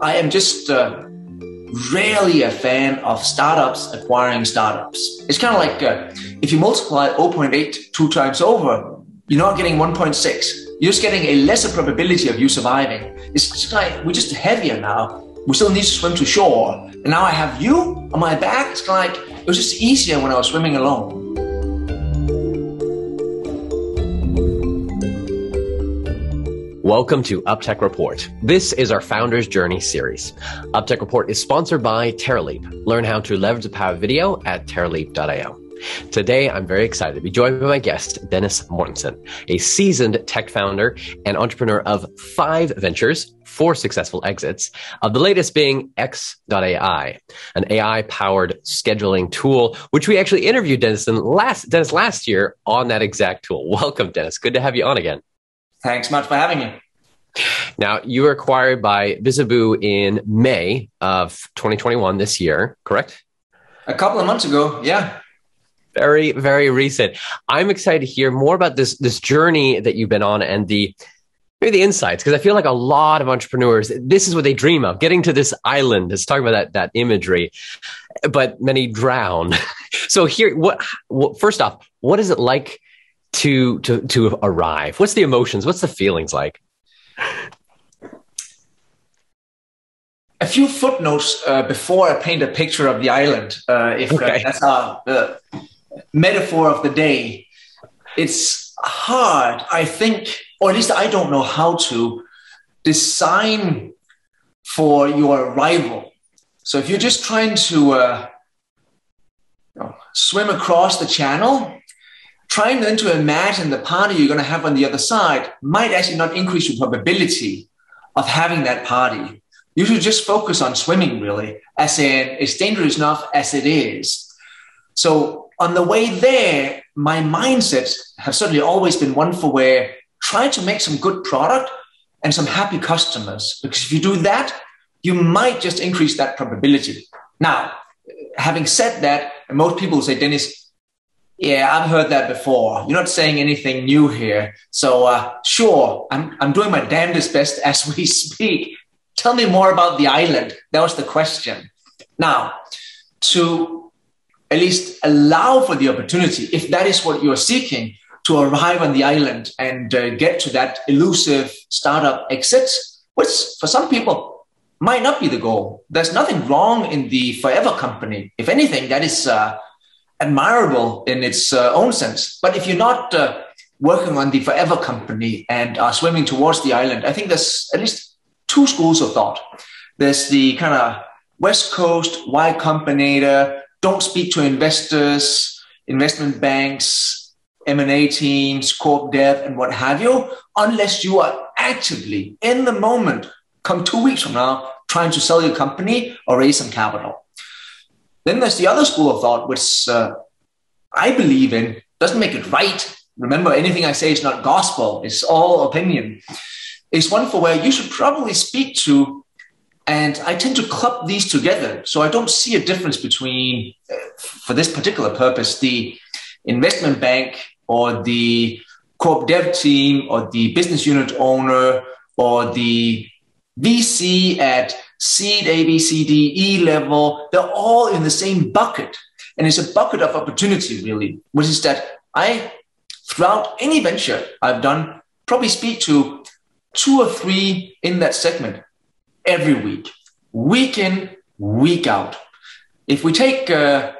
I am just uh, rarely a fan of startups acquiring startups. It's kind of like uh, if you multiply 0.8 two times over, you're not getting 1.6. You're just getting a lesser probability of you surviving. It's just like we're just heavier now. We still need to swim to shore. And now I have you on my back. It's like it was just easier when I was swimming alone. Welcome to UpTech Report. This is our Founder's Journey series. UpTech Report is sponsored by TerraLeap. Learn how to leverage the power of video at terraleap.io. Today, I'm very excited to be joined by my guest, Dennis Mortensen, a seasoned tech founder and entrepreneur of five ventures, four successful exits, of the latest being X.AI, an AI powered scheduling tool, which we actually interviewed Dennis last, Dennis last year on that exact tool. Welcome, Dennis. Good to have you on again. Thanks much for having me. Now, you were acquired by Bizzabo in May of 2021 this year, correct? A couple of months ago, yeah. Very, very recent. I'm excited to hear more about this this journey that you've been on and the maybe the insights because I feel like a lot of entrepreneurs this is what they dream of getting to this island. Let's talk about that that imagery, but many drown. so here, what, what first off, what is it like to to to arrive? What's the emotions? What's the feelings like? A few footnotes uh, before I paint a picture of the island, uh, if uh, okay. that's our uh, metaphor of the day. It's hard, I think, or at least I don't know how to design for your arrival. So if you're just trying to uh, you know, swim across the channel, trying then to imagine the party you're going to have on the other side might actually not increase your probability of having that party. You should just focus on swimming, really, as in it's dangerous enough as it is. So on the way there, my mindsets have certainly always been one for where try to make some good product and some happy customers. Because if you do that, you might just increase that probability. Now, having said that, most people say, Dennis, yeah, I've heard that before. You're not saying anything new here. So, uh, sure, I'm, I'm doing my damnedest best as we speak. Tell me more about the island. That was the question. Now, to at least allow for the opportunity, if that is what you're seeking, to arrive on the island and uh, get to that elusive startup exit, which for some people might not be the goal. There's nothing wrong in the forever company. If anything, that is uh, admirable in its uh, own sense. But if you're not uh, working on the forever company and are swimming towards the island, I think there's at least two schools of thought. There's the kind of West Coast Y Combinator, don't speak to investors, investment banks, M&A teams, corp dev, and what have you, unless you are actively in the moment, come two weeks from now, trying to sell your company or raise some capital. Then there's the other school of thought, which uh, I believe in, doesn't make it right. Remember, anything I say is not gospel, it's all opinion. It's one for where you should probably speak to, and I tend to club these together. So I don't see a difference between, uh, for this particular purpose, the investment bank or the corp dev team or the business unit owner or the VC at seed, A, B, C, D, E level, they're all in the same bucket. And it's a bucket of opportunity, really, which is that I, throughout any venture I've done, probably speak to two or three in that segment every week, week in, week out. If we take uh,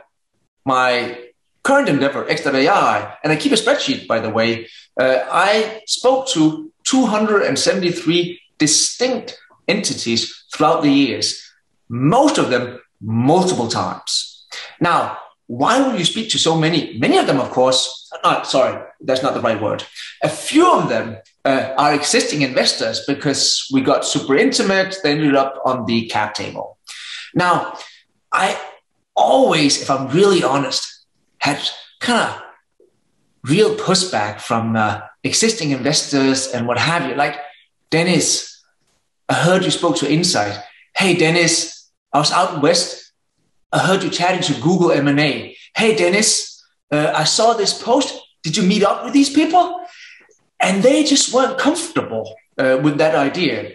my current endeavor, X.AI, and I keep a spreadsheet, by the way, uh, I spoke to 273 distinct entities throughout the years, most of them multiple times. Now, why would you speak to so many? Many of them, of course, not, sorry, that's not the right word. A few of them uh, are existing investors because we got super intimate, they ended up on the cap table. Now, I always, if I'm really honest, had kind of real pushback from uh, existing investors and what have you. Like, Dennis, I heard you spoke to Insight. Hey, Dennis, I was out west. I heard you chatting to Google M&A. Hey, Dennis, uh, I saw this post. Did you meet up with these people? And they just weren't comfortable uh, with that idea.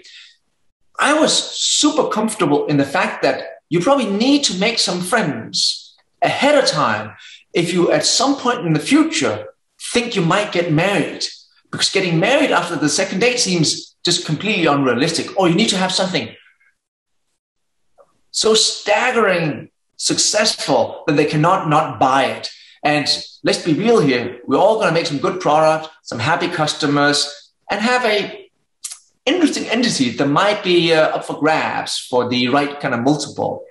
I was super comfortable in the fact that you probably need to make some friends ahead of time if you at some point in the future think you might get married because getting married after the second date seems just completely unrealistic. Or you need to have something so staggering successful that they cannot not buy it. And let's be real here. We're all going to make some good product some happy customers and have a interesting entity that might be uh, up for grabs for the right kind of multiple.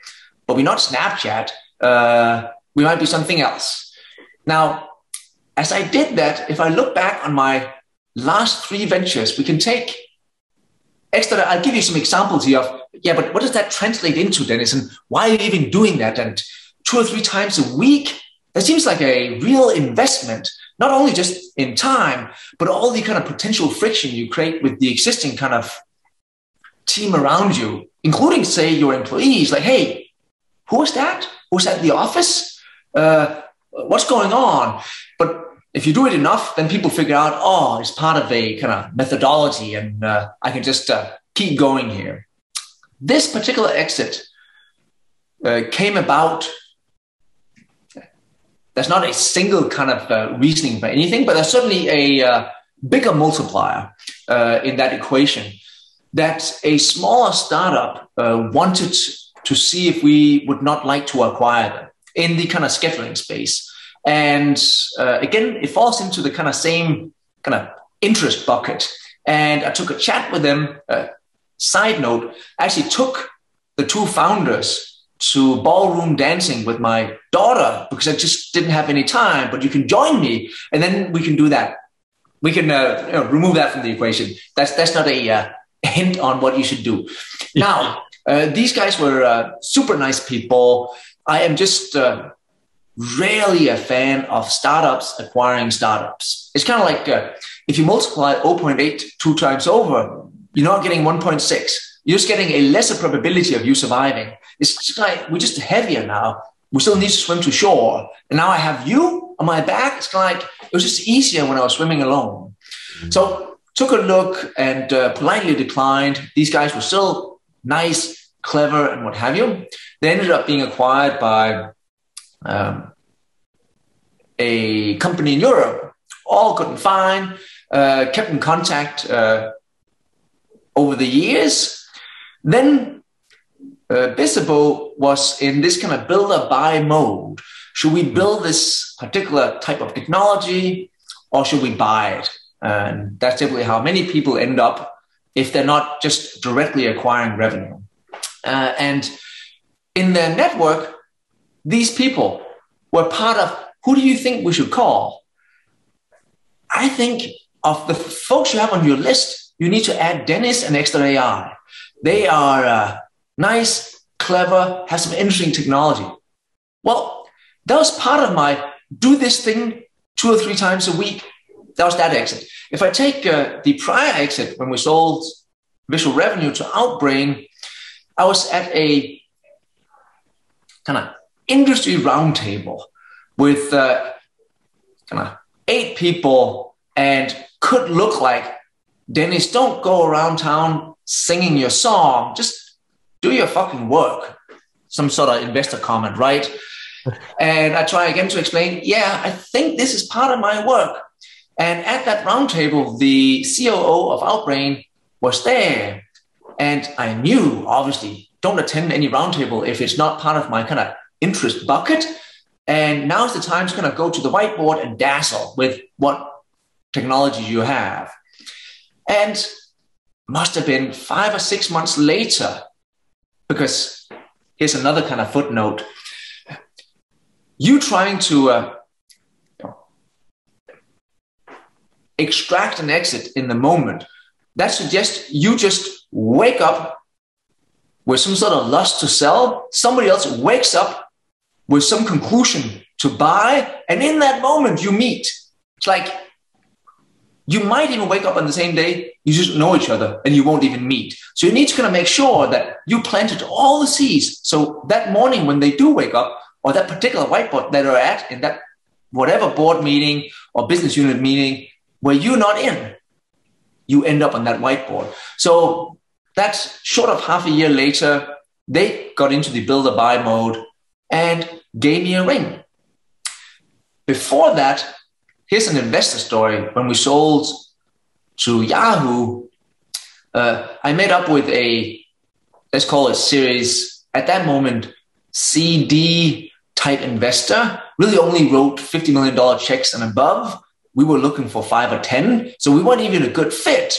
But we're not snapchat uh, we might be something else. Now as i did that if i look back on my last three ventures we can take extra i'll give you some examples here of yeah but what does that translate into dennis? And why are you even doing that? And two or three times a week? That seems like a real investment not only just in time but all the kind of potential friction you create with the existing kind of team around you including say your employees. Like hey who was that? Who's at the office? Uh, what's going on if you do it enough, then people figure out, oh, it's part of a kind of methodology, and uh, I can just uh, keep going here. This particular exit uh, came about. There's not a single kind of uh, reasoning for anything, but there's certainly a uh, bigger multiplier uh, in that equation. That a smaller startup wanted to see if we would not like to acquire them in the kind of scheduling space. And uh, again, it falls into the kind of same kind of interest bucket. And I took a chat with them. Uh, side note, I actually took the two founders to ballroom dancing with my daughter because I just didn't have any time. But you can join me, and then we can do that. We can uh, you know, remove that from the equation. That's that's not a uh, hint on what you should do. Now, uh, these guys were uh, super nice people. I am just rarely a fan of startups acquiring startups. It's kind of like uh, if you multiply 0.8 two times over, you're not getting 1.6. You're just getting a lesser probability of you surviving. It's just like we're just heavier now. We still need to swim to shore. And now I have you on my back. It's kind of like it was just easier when I was swimming alone. Mm-hmm. So took a look and uh, politely declined. These guys were still nice, clever, and what have you. They ended up being acquired by um, a company in Europe. All couldn't find, uh, kept in contact uh, over the years. Then uh, was in this kind of build or buy mode. Should we build this particular type of technology or should we buy it? And that's typically how many people end up if they're not just directly acquiring revenue. Uh, and in their network, these people were part of who do you think we should call? I think of the folks you have on your list, you need to add Dennis and X.AI. They are uh, nice, clever, have some interesting technology. Well, that was part of my do this thing two or three times a week. That was that exit. If I take uh, the prior exit when we sold Visual Revenue to Outbrain, I was at a kind of industry roundtable with uh, kind of eight people and could look like Dennis, don't go around town singing your song. Just do your fucking work. Some sort of investor comment, right? and I try again to explain, yeah, I think this is part of my work. And at that roundtable, the COO of Outbrain was there. And I knew, obviously, don't attend any roundtable if it's not part of my kind of interest bucket. And now's the time to kind of go to the whiteboard and dazzle with what technology you have. And must have been five or six months later, because here's another kind of footnote. You trying to uh, extract an exit in the moment, that suggests you just wake up with some sort of lust to sell. Somebody else wakes up with some conclusion to buy. And in that moment, you meet. It's like you might even wake up on the same day, you just know each other and you won't even meet. So you need to kind of make sure that you planted all the seeds. So that morning when they do wake up, or that particular whiteboard that are at in that whatever board meeting or business unit meeting where you're not in, you end up on that whiteboard. So that short of half a year later, they got into the build a buy mode and gave me a ring. Before that, here's an investor story. When we sold to Yahoo, uh, I met up with a, let's call it series, at that moment, CD type investor, really only wrote $50 million checks and above. We were looking for five or 10, so we weren't even a good fit.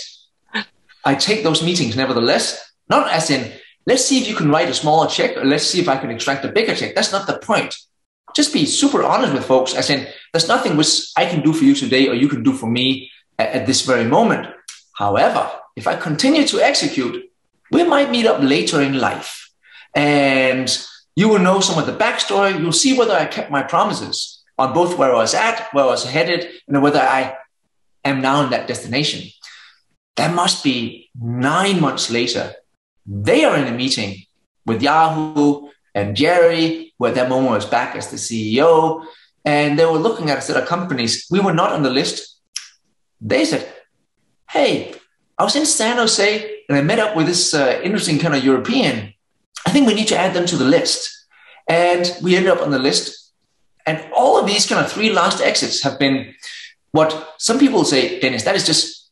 I take those meetings nevertheless, not as in, let's see if you can write a smaller check or let's see if I can extract a bigger check. That's not the point. Just be super honest with folks, as in, there's nothing which I can do for you today or you can do for me at, at this very moment. However, if I continue to execute, we might meet up later in life. And you will know some of the backstory. You'll see whether I kept my promises on both where I was at, where I was headed, and whether I am now in that destination. That must be nine months later. They are in a meeting with Yahoo and Jerry, who at that moment was back as the CEO. And they were looking at a set of companies. We were not on the list. They said, Hey, I was in San Jose and I met up with this uh, interesting kind of European. I think we need to add them to the list. And we ended up on the list. And all of these kind of three last exits have been what some people say, Dennis, that is just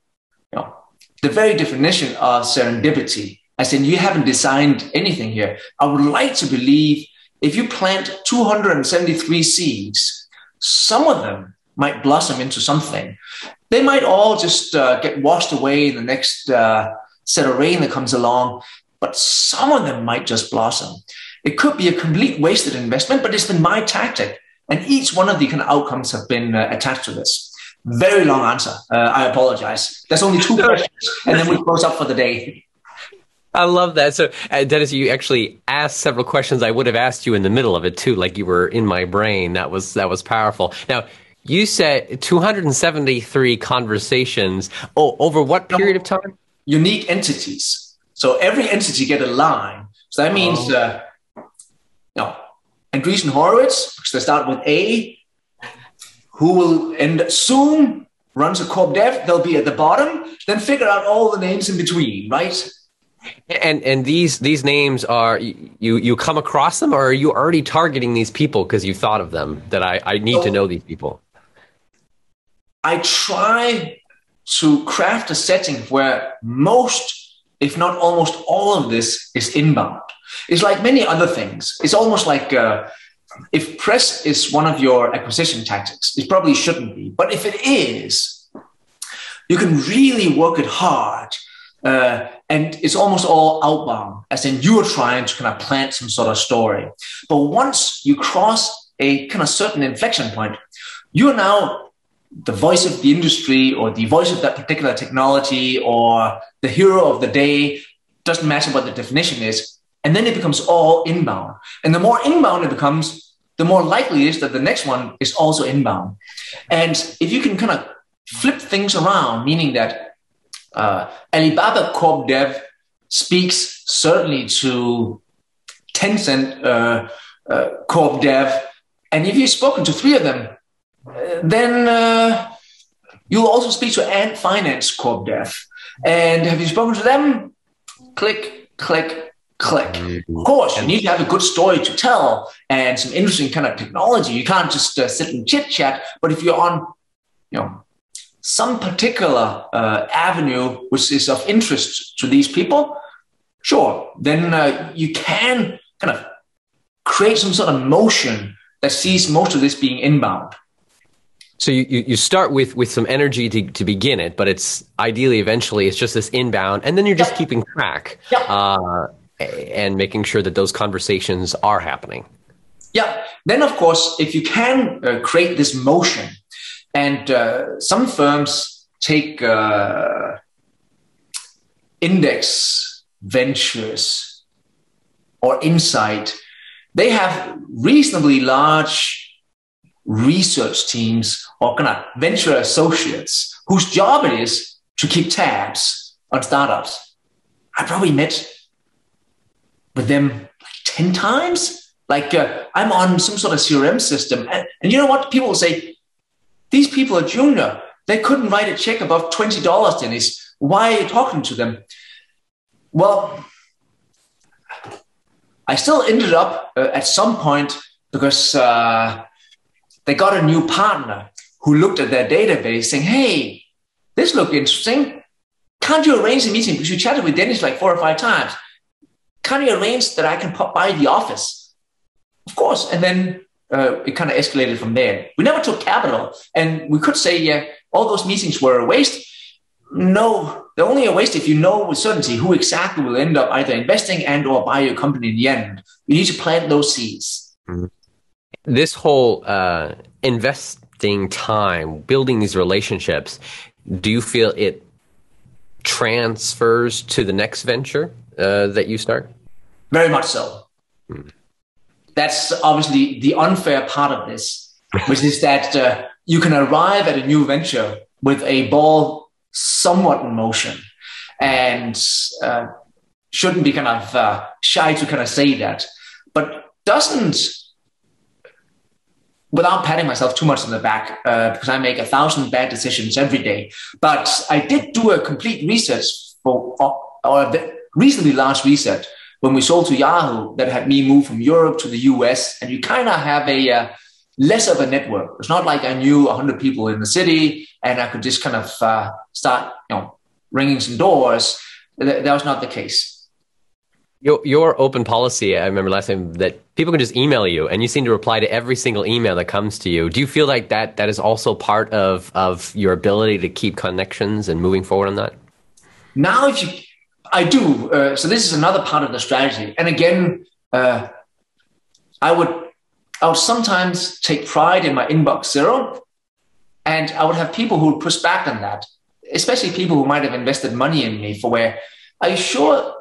you know, the very definition of serendipity. As said, you haven't designed anything here. I would like to believe if you plant 273 seeds, some of them might blossom into something. They might all just uh, get washed away in the next uh, set of rain that comes along, but some of them might just blossom. It could be a complete wasted investment, but it's been my tactic. And each one of the kind of outcomes have been uh, attached to this. Very long answer. Uh, I apologize. There's only two questions, and then we close up for the day. I love that. So, uh, Dennis, you actually asked several questions I would have asked you in the middle of it too, like you were in my brain. That was that was powerful. Now, you said 273 conversations. Oh, over what period of time? Unique entities. So every entity get a line. So that means, oh. uh, know, Andreessen Horowitz, because they start with A, who will end soon runs a corp dev. They'll be at the bottom. Then figure out all the names in between, right? And and these these names are you you come across them, or are you already targeting these people because you thought of them? That I I need so, to know these people. I try to craft a setting where most, if not almost all of this is inbound. It's like many other things. It's almost like uh, if press is one of your acquisition tactics, it probably shouldn't be. But if it is, you can really work it hard. Uh, and it's almost all outbound, as in you're trying to kind of plant some sort of story. But once you cross a kind of certain inflection point, you're now the voice of the industry or the voice of that particular technology or the hero of the day doesn't matter what the definition is and then it becomes all inbound and the more inbound it becomes the more likely it is that the next one is also inbound and if you can kind of flip things around meaning that uh, Alibaba corp dev speaks certainly to Tencent uh, uh, corp dev and if you've spoken to three of them then uh, you'll also speak to Ant Finance Corp Dev. And have you spoken to them? Click, click, click. Of course, you need to have a good story to tell and some interesting kind of technology. You can't just uh, sit and chit chat. But if you're on, you know, some particular uh, avenue which is of interest to these people, sure, then uh, you can kind of create some sort of motion that sees most of this being inbound. So you, you start with with some energy to, to begin it, but it's ideally eventually it's just this inbound, and then you're just keeping track uh, and making sure that those conversations are happening. Yeah. Then of course, if you can uh, create this motion, and uh, some firms take uh, Index Ventures or insight, they have reasonably large research teams or kind of venture associates whose job it is to keep tabs on startups. I probably met with them like 10 times. Like uh, I'm on some sort of CRM system. And, and you know what? People will say, these people are junior. They couldn't write a check above $20, Dennis. Why are you talking to them? well, I still ended up uh, at some point because uh, they got a new partner who looked at their database saying, hey, this looked interesting. Can't you arrange a meeting? Because you chatted with Dennis like four or five times. Can't you arrange that I can pop by the office? Of course. And then uh, it kind of escalated from there. We never took capital. And we could say, yeah, all those meetings were a waste. No, they're only a waste if you know with certainty who exactly will end up either investing and or buy your company in the end. You need to plant those seeds. Mm-hmm. This whole uh, investing time, building these relationships, do you feel it transfers to the next venture uh, that you start? Very much so. Mm. That's obviously the unfair part of this, which is that uh, you can arrive at a new venture with a ball somewhat in motion and uh, shouldn't be kind of uh, shy to kind of say that, but doesn't, without patting myself too much on the back, uh, because I make a thousand bad decisions every day. But I did do a complete research for, or the recently last research when we sold to Yahoo that had me move from Europe to the US, and you kind of have a uh, less of a network. It's not like I knew 100 people in the city and I could just kind of uh, start, you know, ringing some doors. That, that was not the case. Your, your open policy, I remember last time that people can just email you and you seem to reply to every single email that comes to you. Do you feel like that that is also part of, of your ability to keep connections and moving forward on that? Now, if you, I do. Uh, so this is another part of the strategy. And again, uh, I would I would sometimes take pride in my inbox zero, and I would have people who would push back on that, especially people who might have invested money in me for where, are you sure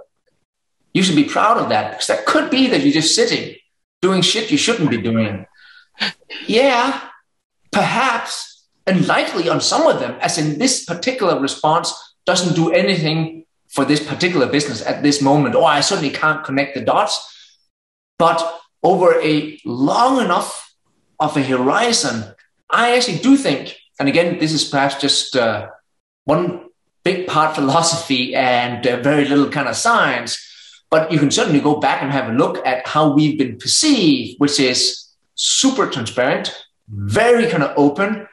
you should be proud of that? Because that could be that you're just sitting doing shit you shouldn't be doing. yeah, perhaps, and likely on some of them, as in this particular response doesn't do anything for this particular business at this moment, or I certainly can't connect the dots. But over a long enough of a horizon, I actually do think, and again, this is perhaps just uh, one big part philosophy and uh, very little kind of science, but you can certainly go back and have a look at how we've been perceived, which is super transparent, very kind of open,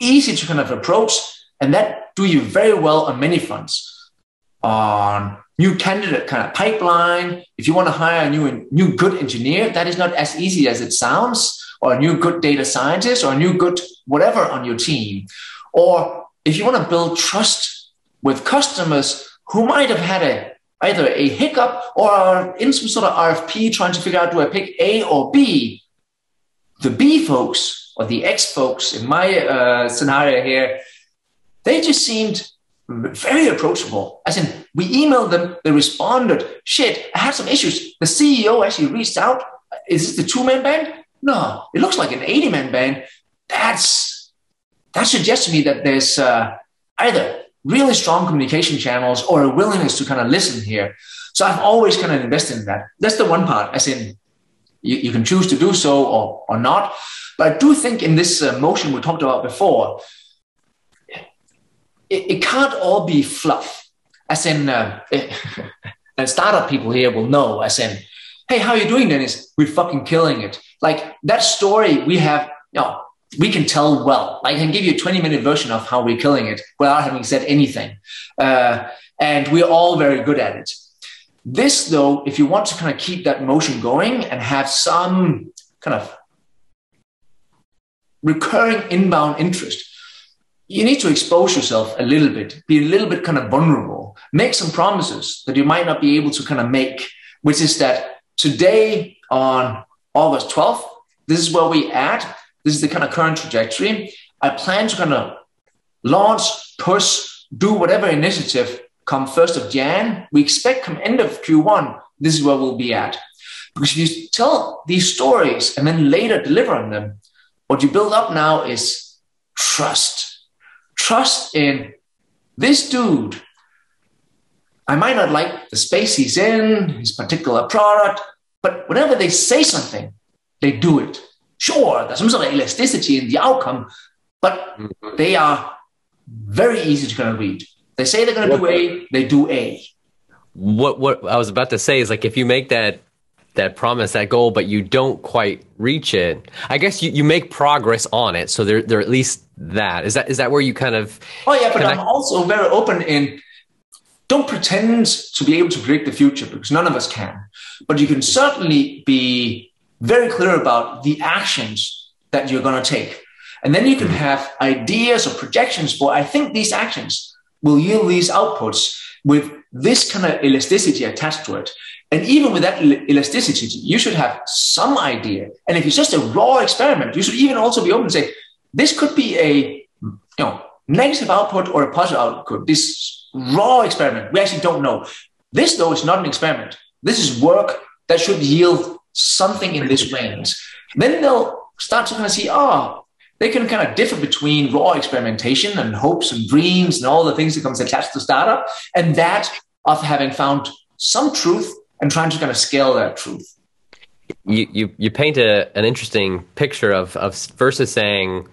easy to kind of approach, and that do you very well on many fronts. On new candidate kind of pipeline. If you want to hire a new, new good engineer, that is not as easy as it sounds, or a new good data scientist, or a new good whatever on your team. Or if you want to build trust with customers who might have had a either a hiccup or are in some sort of RFP trying to figure out do I pick A or B, the B folks or the X folks in my uh, scenario here, they just seemed very approachable. As in, we emailed them, they responded. Shit, I had some issues. The CEO actually reached out. Is this the two man band? No, it looks like an 80 man band. That's that suggests to me that there's uh, either really strong communication channels or a willingness to kind of listen here. So I've always kind of invested in that. That's the one part, as in you, you can choose to do so or, or not. But I do think in this uh, motion we talked about before, it, it can't all be fluff. As in, uh, and startup people here will know, as in, hey, how are you doing, Dennis? We're fucking killing it. Like that story we have, you know, we can tell well. I can give you a 20 minute version of how we're killing it without having said anything. Uh, and we're all very good at it. This, though, if you want to kind of keep that motion going and have some kind of recurring inbound interest, you need to expose yourself a little bit, be a little bit kind of vulnerable, make some promises that you might not be able to kind of make, which is that today on August 12th, this is where we at. This is the kind of current trajectory. I plan to kind of launch, push, do whatever initiative come 1st of Jan. We expect come end of Q1, this is where we'll be at. Because if you tell these stories and then later deliver on them, what you build up now is trust trust in this dude. I might not like the space he's in, his particular product, but whenever they say something, they do it. Sure, there's some sort of elasticity in the outcome, but mm-hmm. they are very easy to kind of read. They say they're going to do A, they do A. what what I was about to say is like if you make that that promise, that goal, but you don't quite reach it, I guess you, you make progress on it. So there there at least that. Is that is that where you kind of Oh yeah, but connect? I'm also very open in don't pretend to be able to predict the future because none of us can. But you can certainly be very clear about the actions that you're going to take. And then you can mm-hmm. have ideas or projections for, I think these actions will yield these outputs with this kind of elasticity attached to it. And even with that elasticity, you should have some idea. And if it's just a raw experiment, you should even also be open and say, this could be a you know negative output or a positive output. This raw experiment, we actually don't know. This though is not an experiment. This is work that should yield something in this range. Then they'll start to kind of see, oh, they can kind of differ between raw experimentation and hopes and dreams and all the things that comes attached to startup and that of having found some truth and trying to kind of scale that truth. You you you paint a, an interesting picture of of versus saying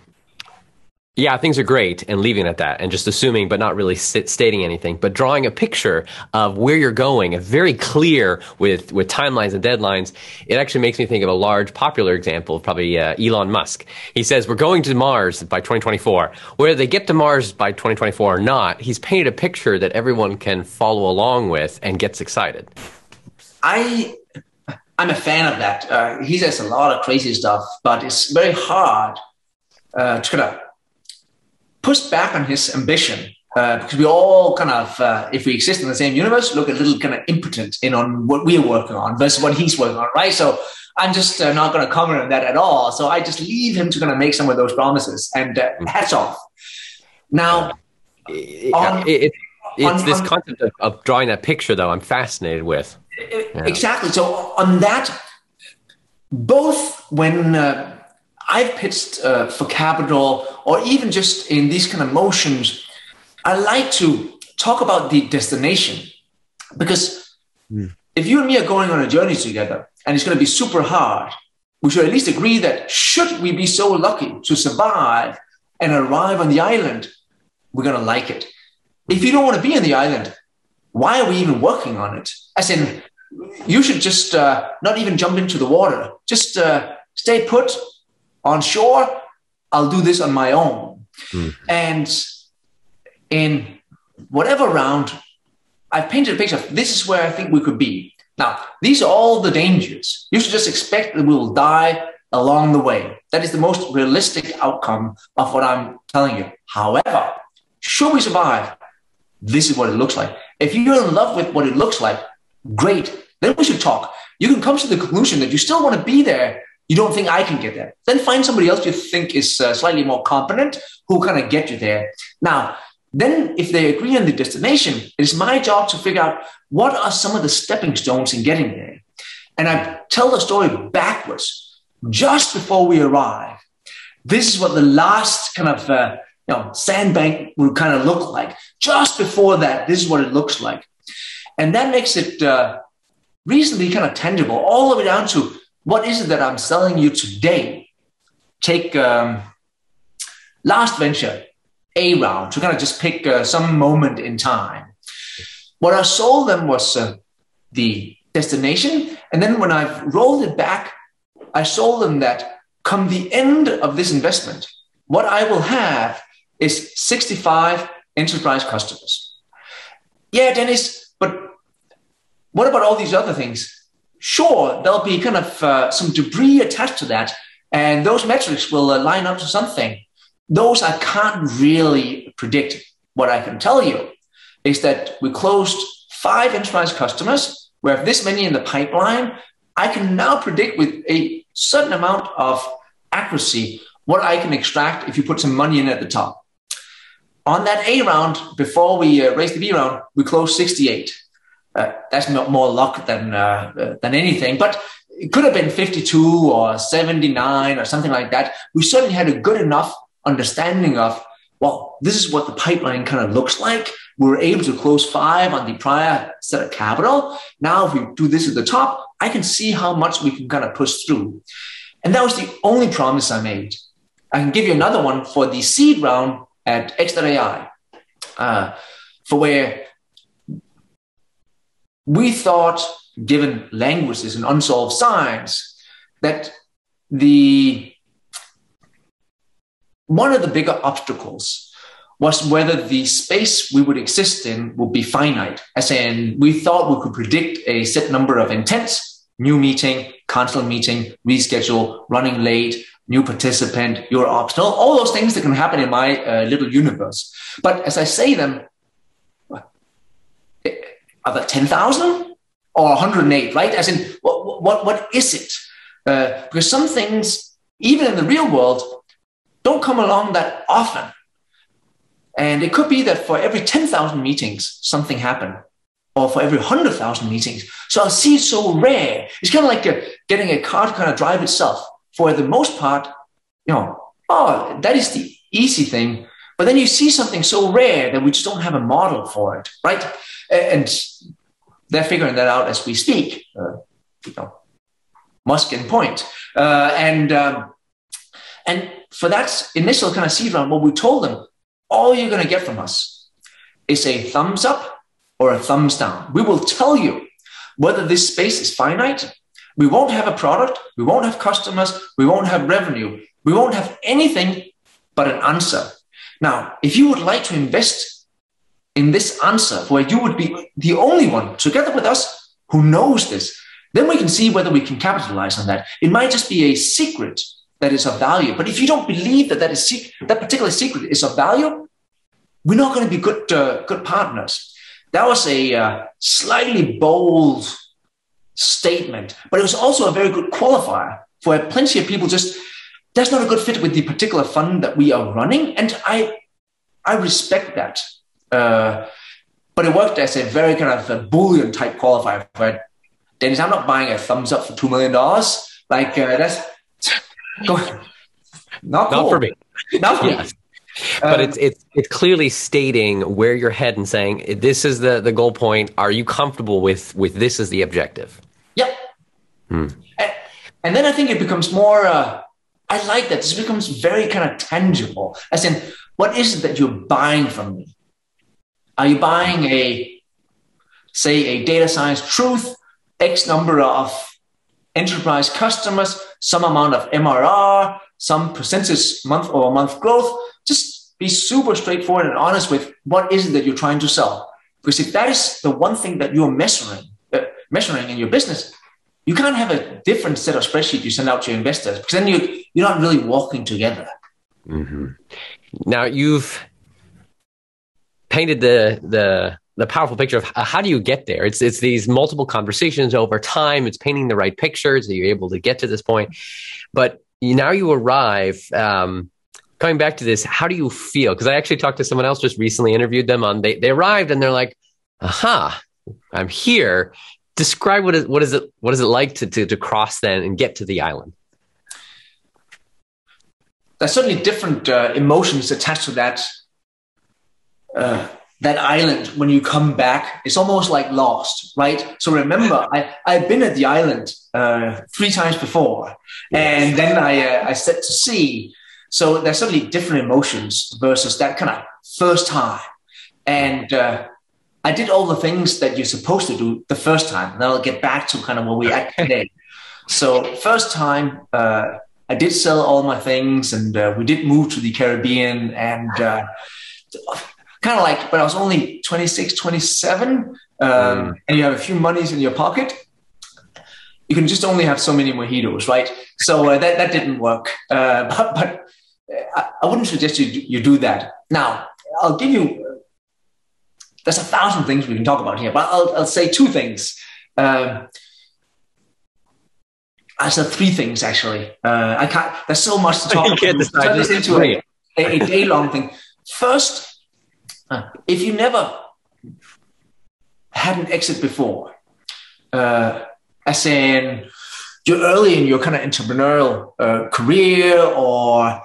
yeah, things are great and leaving it at that and just assuming, but not really sit, stating anything, but drawing a picture of where you're going, very clear with, with timelines and deadlines. It actually makes me think of a large popular example, probably uh, Elon Musk. He says, we're going to Mars by 2024. Whether they get to Mars by 2024 or not, he's painted a picture that everyone can follow along with and gets excited. I, I'm a fan of that. Uh, he says a lot of crazy stuff, but it's very hard uh, to kind of pushed back on his ambition uh, because we all kind of, uh, if we exist in the same universe, look a little kind of impotent in on what we're working on versus what he's working on, right? So I'm just uh, not going to comment on that at all. So I just leave him to kind of make some of those promises and uh, hats off. Now, on, it, it, it's on, this on, concept of, of, drawing that picture, though, I'm fascinated with. Yeah. Exactly. So on that, both when uh, I've pitched uh, for capital or even just in these kind of motions, I like to talk about the destination because mm. if you and me are going on a journey together and it's going to be super hard, we should at least agree that should we be so lucky to survive and arrive on the island, we're going to like it. If you don't want to be on the island, why are we even working on it? As in, you should just uh, not even jump into the water. Just uh, stay put, on shore, I'll do this on my own. Mm. And in whatever round, I've painted a picture of this is where I think we could be. Now, these are all the dangers. You should just expect that we will die along the way. That is the most realistic outcome of what I'm telling you. However, should we survive, this is what it looks like. If you're in love with what it looks like, great. Then we should talk. You can come to the conclusion that you still want to be there you don't think I can get there, then find somebody else you think is uh, slightly more competent who kind of get you there. Now, then if they agree on the destination, it is my job to figure out what are some of the stepping stones in getting there. And I tell the story backwards, just before we arrive. This is what the last kind of uh, you know sandbank will kind of look like. Just before that, this is what it looks like, and that makes it uh, reasonably kind of tangible, all the way down to what is it that I'm selling you today? Take um, last venture, A round, to kind of just pick uh, some moment in time. What I sold them was uh, the destination. And then when I've rolled it back, I sold them that come the end of this investment, what I will have is 65 enterprise customers. Yeah, Dennis, but what about all these other things? sure, there'll be kind of uh, some debris attached to that, and those metrics will uh, line up to something. Those I can't really predict. What I can tell you is that we closed five enterprise customers. We have this many in the pipeline. I can now predict with a certain amount of accuracy what I can extract if you put some money in at the top. On that A round, before we uh, raised the B round, we closed 68. Uh, that's more luck than uh, uh, than anything. But it could have been 52 or 79 or something like that. We certainly had a good enough understanding of well, this is what the pipeline kind of looks like. We were able to close five on the prior set of capital. Now, if we do this at the top, I can see how much we can kind of push through. And that was the only promise I made. I can give you another one for the seed round at X.AI, uh, for where we thought, given language is an unsolved science, that the one of the bigger obstacles was whether the space we would exist in would be finite. As in, we thought we could predict a set number of intents, new meeting, cancel meeting, reschedule, running late, new participant, you're optional, all those things that can happen in my uh, little universe. But as I say them, are there 10,000 or 108, right? As in, what, what, what is it? Uh, because some things, even in the real world, don't come along that often. And it could be that for every 10,000 meetings, something happened, or for every 100,000 meetings. So I see it so rare. It's kind of like a, getting a car to kind of drive itself. For the most part, you know, oh, that is the easy thing. But then you see something so rare that we just don't have a model for it, right? And they're figuring that out as we speak. Uh, you know, Musk and Point, uh, and um, and for that initial kind of seed round, what we told them, all you're going to get from us is a thumbs up or a thumbs down. We will tell you whether this space is finite. We won't have a product. We won't have customers. We won't have revenue. We won't have anything but an answer. Now, if you would like to invest in this answer where you would be the only one together with us who knows this, then we can see whether we can capitalize on that. It might just be a secret that is of value. But if you don't believe that that, is that particular secret is of value, we're not going to be good, uh, good partners. That was a uh, slightly bold statement, but it was also a very good qualifier for plenty of people just that's not a good fit with the particular fund that we are running. And I, I respect that. Uh, but it worked as a very kind of a Boolean type qualifier for it. Dennis, I'm not buying a thumbs up for $2 million. Like, uh, that's go, not, cool. not for me. Not for yes. me. but um, it's it's it's clearly stating where you're heading, saying this is the the goal point. Are you comfortable with with this as the objective? Yep. Hmm. And, and, then I think it becomes more. Uh, I like that. This becomes very kind of tangible. As in, what is it that you're buying from me? Are you buying a, say, a data science truth, X number of enterprise customers, some amount of MRR, some percentage month over month growth? Just be super straightforward and honest with what is it that you're trying to sell. Because if that is the one thing that you're measuring, measuring in your business, you can't have a different set of spreadsheet you send out to your investors because then you you're not really walking together. Mm-hmm. Now you've painted the the the powerful picture of how do you get there? It's it's these multiple conversations over time. It's painting the right pictures that you're able to get to this point. But now you arrive. Um, coming back to this, how do you feel? Because I actually talked to someone else just recently, interviewed them on. They they arrived and they're like, "Aha, I'm here." Describe what is what is it what is it like to, to to cross then and get to the island? There's certainly different uh, emotions attached to that uh, that island when you come back. It's almost like lost right? So remember i i've been at the island uh, three times before and then i uh, i set to sea. So there's certainly different emotions versus that kind of first time. And uh, I did all the things that you're supposed to do the first time. And then I'll get back to kind of where we at today. so first time, uh, I did sell all my things and uh, we did move to the Caribbean and uh, kind of like, but I was only 26, 27 um, mm. and you have a few monies in your pocket. You can just only have so many mojitos, right? So uh, that, that didn't work. Uh, but, but I, I wouldn't suggest you, you do that. Now, I'll give you there's a thousand things we can talk about here, but I'll, I'll say two things. Um, I said three things actually. Uh, I can't. There's so much to talk about. Turn this into a, a, a day long thing. First, uh, if you never had an exit before, uh, as in you're early in your kind of entrepreneurial uh, career, or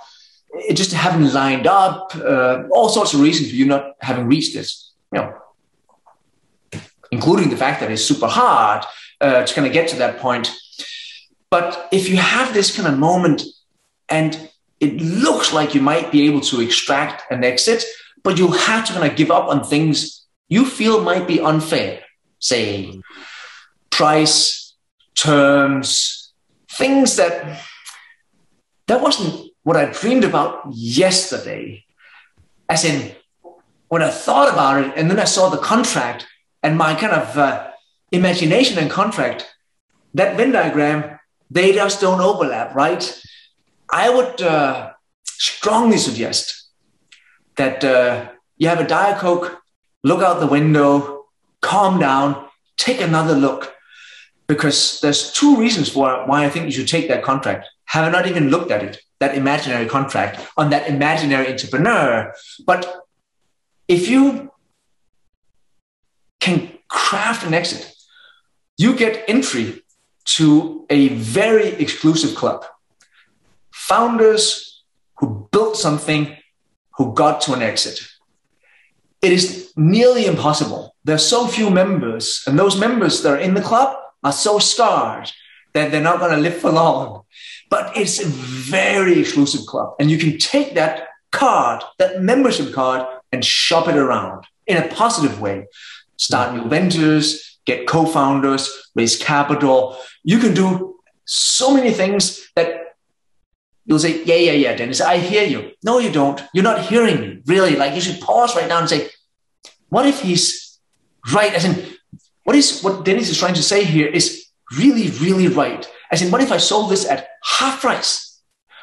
it just haven't lined up, uh, all sorts of reasons for you not having reached this you know, including the fact that it's super hard uh, to kind of get to that point. But if you have this kind of moment and it looks like you might be able to extract an exit, but you'll have to kind of give up on things you feel might be unfair. Say, price, terms, things that that wasn't what I dreamed about yesterday. As in, when I thought about it, and then I saw the contract and my kind of uh, imagination and contract, that Venn diagram, they just don't overlap, right? I would uh, strongly suggest that uh, you have a Diet Coke, look out the window, calm down, take another look, because there's two reasons for why I think you should take that contract. Have not even looked at it, that imaginary contract on that imaginary entrepreneur? But if you can craft an exit, you get entry to a very exclusive club. Founders who built something who got to an exit. It is nearly impossible. There are so few members, and those members that are in the club are so scarred that they're not going to live for long. But it's a very exclusive club, and you can take that card, that membership card, and shop it around in a positive way. Start new ventures, get co founders, raise capital. You can do so many things that you'll say, Yeah, yeah, yeah, Dennis, I hear you. No, you don't. You're not hearing me, really. Like you should pause right now and say, What if he's right? As in, what is what Dennis is trying to say here is really, really right. As in, what if I sold this at half price?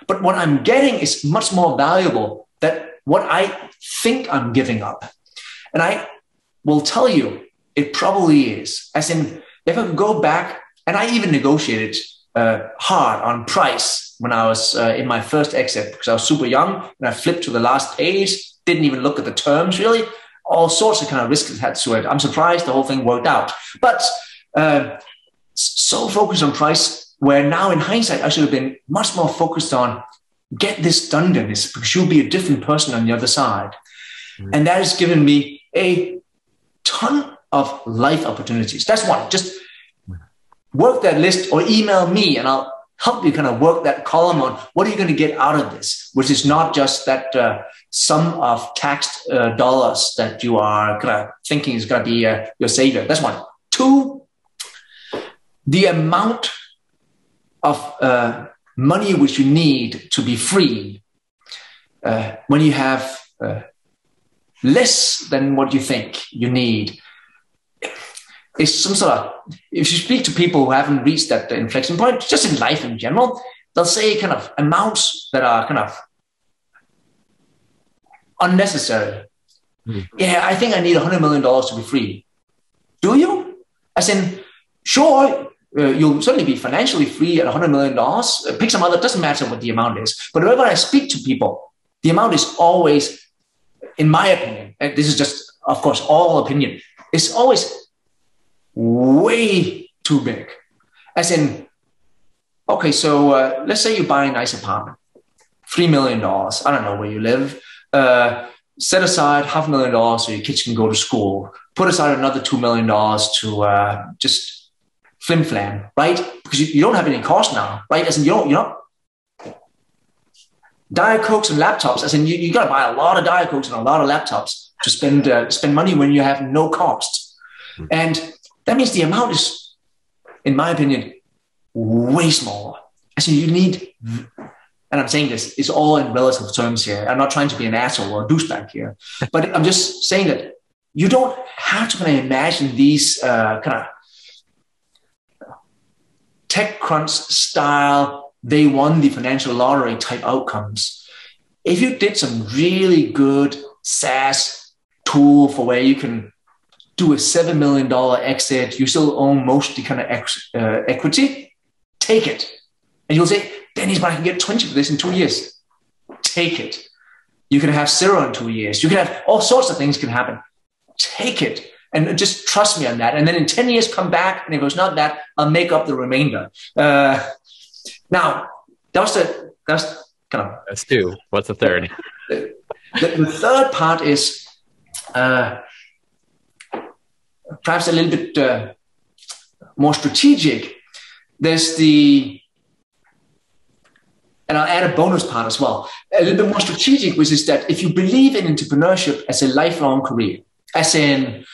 But what I'm getting is much more valuable than what I think I'm giving up. And I will tell you, it probably is. As in, if I go back, and I even negotiated uh, hard on price when I was uh, in my first exit because I was super young and I flipped to the last page, didn't even look at the terms really. All sorts of kind of risks had to it. I'm surprised the whole thing worked out. But uh, so focused on price, where now in hindsight, I should have been much more focused on get this done, Dennis, because you'll be a different person on the other side. Mm-hmm. And that has given me a ton of life opportunities. That's one. Just work that list or email me and I'll help you kind of work that column on what are you going to get out of this, which is not just that uh, sum of taxed uh, dollars that you are kind of thinking is going to be uh, your savior. That's one. Two, the amount of uh, money which you need to be free uh, when you have uh, less than what you think you need. Is some sort of if you speak to people who haven't reached that inflection point just in life in general they'll say kind of amounts that are kind of unnecessary. Mm. yeah i think i need $100 million to be free. Do you? As in sure uh, you'll certainly be financially free at $100 million. Uh, pick some other, doesn't matter what the amount is. But whenever I speak to people, the amount is always, in my opinion, and this is just, of course, all opinion, it's always way too big. As in, okay, so uh, let's say you buy a nice apartment, $3 million. I don't know where you live. Uh, set aside half a million dollars so your kids can go to school. Put aside another $2 million to uh, just flim flam, right? Because you, you, don't have any cost now, right? As in, you don't, you're not Diet Cokes and laptops. As in, you, you got to buy a lot of Diet Cokes and a lot of laptops to spend uh, spend money when you have no cost, mm-hmm. and that means the amount is, in my opinion, way smaller. As in, you need, and I'm saying this is all in relative terms here. I'm not trying to be an asshole or a douchebag here, but I'm just saying that you don't have to kind of imagine these uh, kind of TechCrunch style, they won the financial lottery type outcomes. If you did some really good SaaS tool for where you can do a $7 million exit, you still own most of the kind of ex, uh, equity, take it. And you'll say, Dennis, but I can get 20 for this in two years. Take it. You can have zero in two years. You can have all sorts of things can happen. Take it and just trust me on that. And then in 10 years, come back and it goes, not that, I'll make up the remainder. Uh, now, that's the, that's kind of. That's two. What's the third? The, the, the third part is uh, perhaps a little bit uh, more strategic. There's the, and I'll add a bonus part as well, a little bit more strategic, which is that if you believe in entrepreneurship as a lifelong career, as in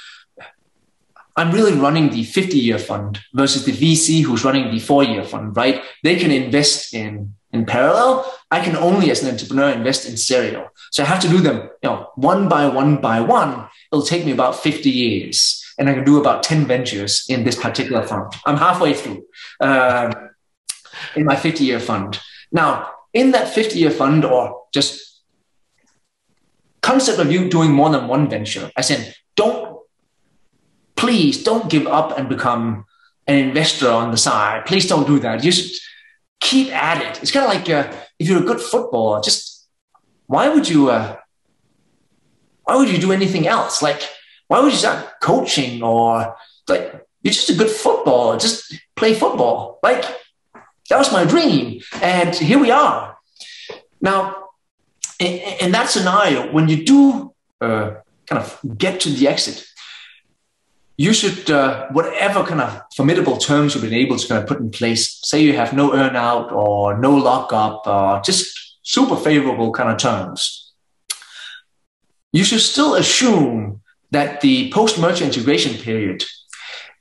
I'm really running the 50 year fund versus the VC who's running the four year fund, right? They can invest in in parallel. I can only, as an entrepreneur, invest in serial. So I have to do them, you know, one by one by one. It'll take me about 50 years, and I can do about 10 ventures in this particular fund. I'm halfway through uh, in my 50 year fund. Now, in that 50 year fund, or just concept of you doing more than one venture, as in, don't please don't give up and become an investor on the side. Please don't do that. Just keep at it. It's kind of like uh, if you're a good footballer, just why would you? Uh, why would you do anything else? Like, why would you start coaching or like you're just a good footballer? Just play football. Like that was my dream, and here we are. Now, in, in that scenario, when you do uh, kind of get to the exit, you should, uh, whatever kind of formidable terms you've been able to kind of put in place, say you have no earnout or no lockup, or just super favorable kind of terms, you should still assume that the post merger integration period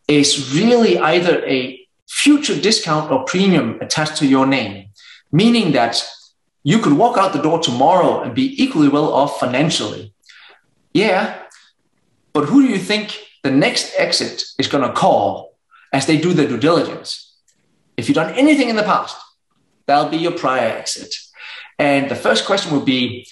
is really either a future discount or premium attached to your name, meaning that you could walk out the door tomorrow and be equally well off financially. Yeah, but who do you think the next exit is going to call as they do their due diligence. If you've done anything in the past, that'll be your prior exit. And the first question will be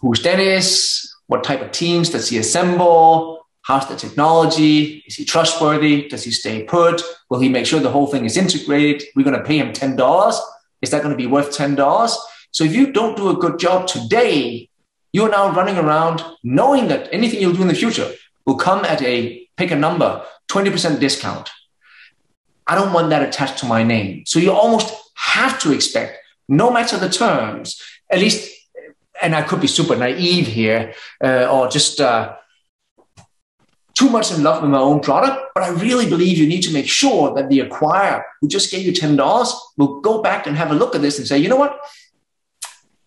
who's Dennis? What type of teams does he assemble? How's the technology? Is he trustworthy? Does he stay put? Will he make sure the whole thing is integrated? We're going to pay him $10. Is that going to be worth $10? So if you don't do a good job today, you're now running around knowing that anything you'll do in the future will come at a pick a number 20% discount. I don't want that attached to my name. So you almost have to expect, no matter the terms, at least, and I could be super naive here uh, or just uh, too much in love with my own product, but I really believe you need to make sure that the acquirer who just gave you $10 will go back and have a look at this and say, you know what?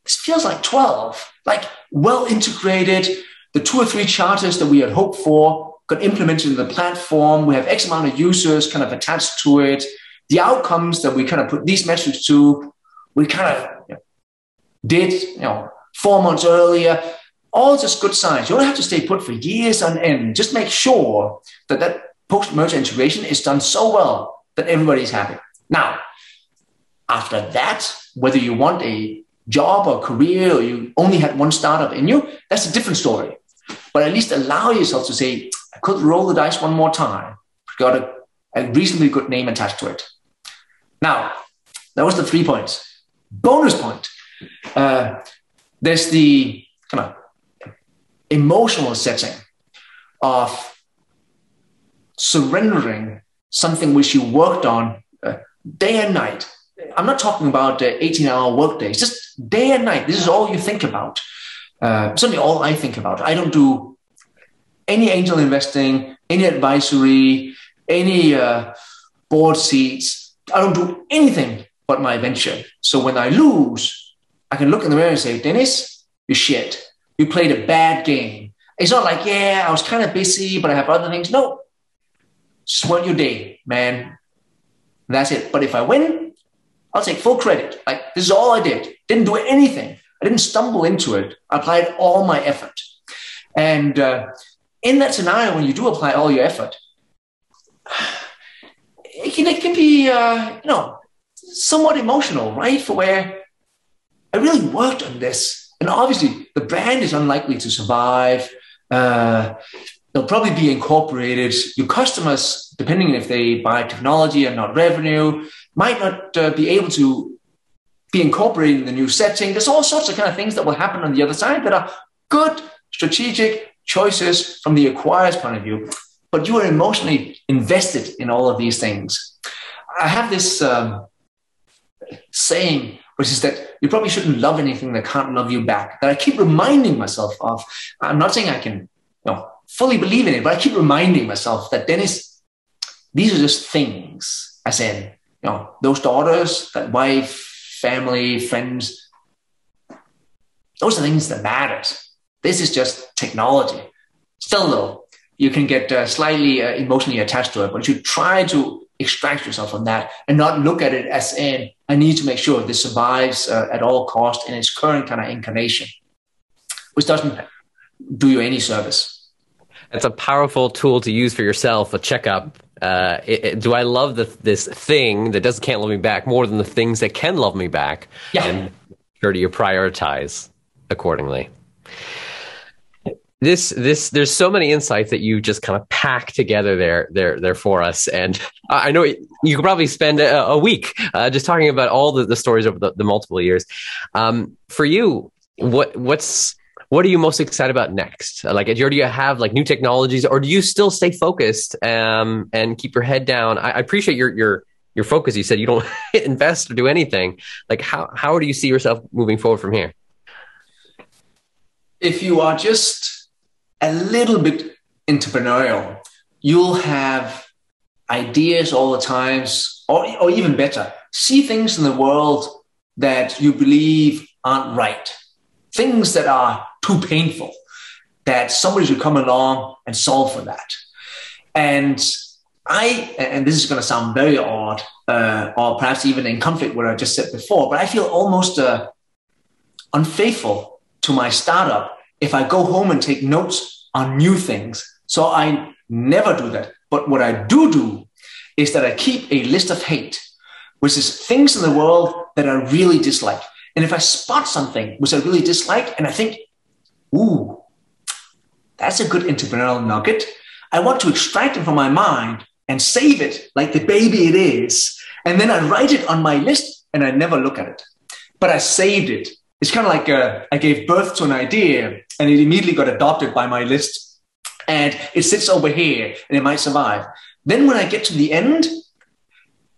This feels like 12, like well integrated, the two or three charters that we had hoped for got implemented in the platform. We have X amount of users kind of attached to it. The outcomes that we kind of put these metrics to, we kind of you know, did, you know, four months earlier. All just good signs. You don't have to stay put for years on end. Just make sure that that post-merger integration is done so well that everybody's happy. Now, after that, whether you want a job or career or you only had one startup in you, that's a different story but at least allow yourself to say, I could roll the dice one more time. Got a, a reasonably good name attached to it. Now, that was the three points. Bonus point. Uh, there's the kind of emotional setting of surrendering something which you worked on uh, day and night. I'm not talking about uh, 18 hour work days, just day and night. This is all you think about uh, certainly all I think about. I don't do any angel investing, any advisory, any uh, board seats. I don't do anything but my venture. So when I lose, I can look in the mirror and say, Dennis, you shit. You played a bad game. It's not like, yeah, I was kind of busy, but I have other things. No, just weren't your day, man. That's it. But if I win, I'll take full credit. Like this is all I did. Didn't do anything. I didn't stumble into it. I applied all my effort. And uh, in that scenario, when you do apply all your effort, it can, it can be, uh, you know, somewhat emotional, right? For where I really worked on this. And obviously, the brand is unlikely to survive. Uh, they'll probably be incorporated. Your customers, depending if they buy technology and not revenue, might not uh, be able to be incorporating the new setting. There's all sorts of kind of things that will happen on the other side that are good strategic choices from the acquirer's point of view, but you are emotionally invested in all of these things. I have this um, saying, which is that you probably shouldn't love anything that can't love you back. That I keep reminding myself of. I'm not saying I can, you know, fully believe in it, but I keep reminding myself that Dennis, these are just things. I said, you know, those daughters, that wife, family, friends. Those are things that matters. This is just technology. Still though, you can get uh, slightly uh, emotionally attached to it, but you try to extract yourself from that and not look at it as in I need to make sure this survives uh, at all cost in its current kind of incarnation, which doesn't do you any service. It's a powerful tool to use for yourself, a checkup. Uh, it, it, do I love the, this thing that doesn't can't love me back more than the things that can love me back? Yeah. And sure do you prioritize accordingly this this there's so many insights that you just kind of pack together there there there for us and i know you could probably spend a, a week uh, just talking about all the, the stories over the, the multiple years um, for you what what's what are you most excited about next? Like do you have like new technologies or do you still stay focused um, and keep your head down? I, I appreciate your your your focus. You said you don't invest or do anything. Like how how do you see yourself moving forward from here? If you are just a little bit entrepreneurial, you'll have ideas all the times, or, or even better, see things in the world that you believe aren't right, things that are too painful, that somebody should come along and solve for that. And I, and this is going to sound very odd, uh, or perhaps even in conflict with what I just said before, but I feel almost uh, unfaithful to my startup if I go home and take notes on new things. So I never do that. But what I do do is that I keep a list of hate, which is things in the world that I really dislike. And if I spot something which I really dislike and I think, ooh, that's a good entrepreneurial nugget, I want to extract it from my mind and save it like the baby it is. And then I write it on my list and I never look at it. But I saved it it's kind of like uh, I gave birth to an idea and it immediately got adopted by my list and it sits over here and it might survive. Then when I get to the end,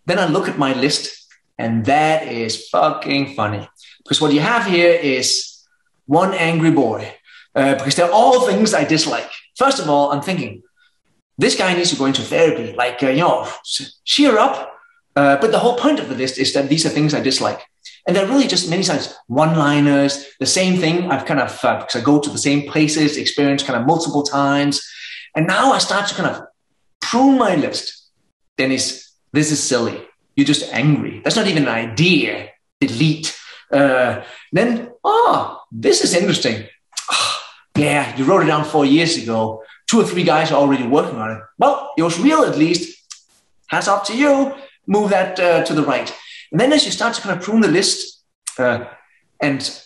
then I look at my list and that is fucking funny because what you have here is one angry boy uh, because they're all things I dislike. First of all, I'm thinking this guy needs to go into therapy, like, uh, you know, cheer up. Uh, but the whole point of the list is that these are things I dislike. And they're really just many times one liners, the same thing I've kind of, uh, because I go to the same places, experience kind of multiple times. And now I start to kind of prune my list. Dennis, this is silly. You're just angry. That's not even an idea. Delete. Uh, then, oh, this is interesting. Yeah, you wrote it down four years ago. Two or three guys are already working on it. Well, it was real at least. Hats off to you. Move that uh, to the right. And then as you start to kind of prune the list, uh, and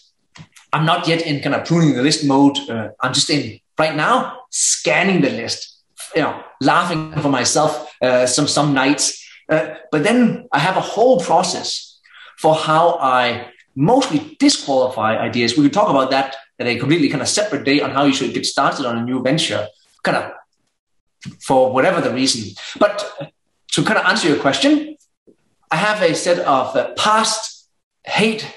I'm not yet in kind of pruning the list mode. Uh, I'm just in right now scanning the list, you know, laughing for myself uh, some some nights. Uh, but then I have a whole process for how I mostly disqualify ideas. We could talk about that a completely kind of separate day on how you should get started on a new venture, kind of for whatever the reason. But to kind of answer your question, I have a set of uh, past hate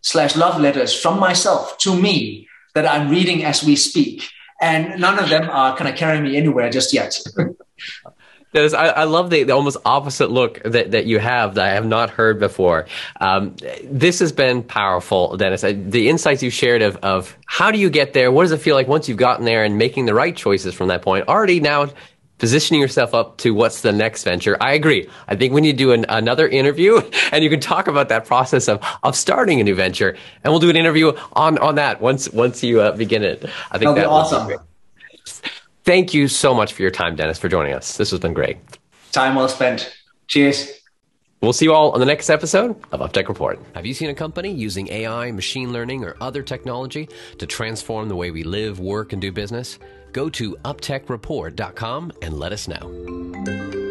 slash love letters from myself to me that I'm reading as we speak. And none of them are kind of carrying me anywhere just yet. I, I, love the, the, almost opposite look that, that you have that I have not heard before. Um, this has been powerful, Dennis. The insights you shared of, of how do you get there? What does it feel like once you've gotten there and making the right choices from that point? Already now positioning yourself up to what's the next venture. I agree. I think we need to do an, another interview and you can talk about that process of, of starting a new venture and we'll do an interview on, on that once, once you uh, begin it. I think That'll that awesome. Be Thank you so much for your time, Dennis, for joining us. This has been great. Time well spent. Cheers. We'll see you all on the next episode of UpTech Report. Have you seen a company using AI, machine learning, or other technology to transform the way we live, work, and do business? Go to uptechreport.com and let us know.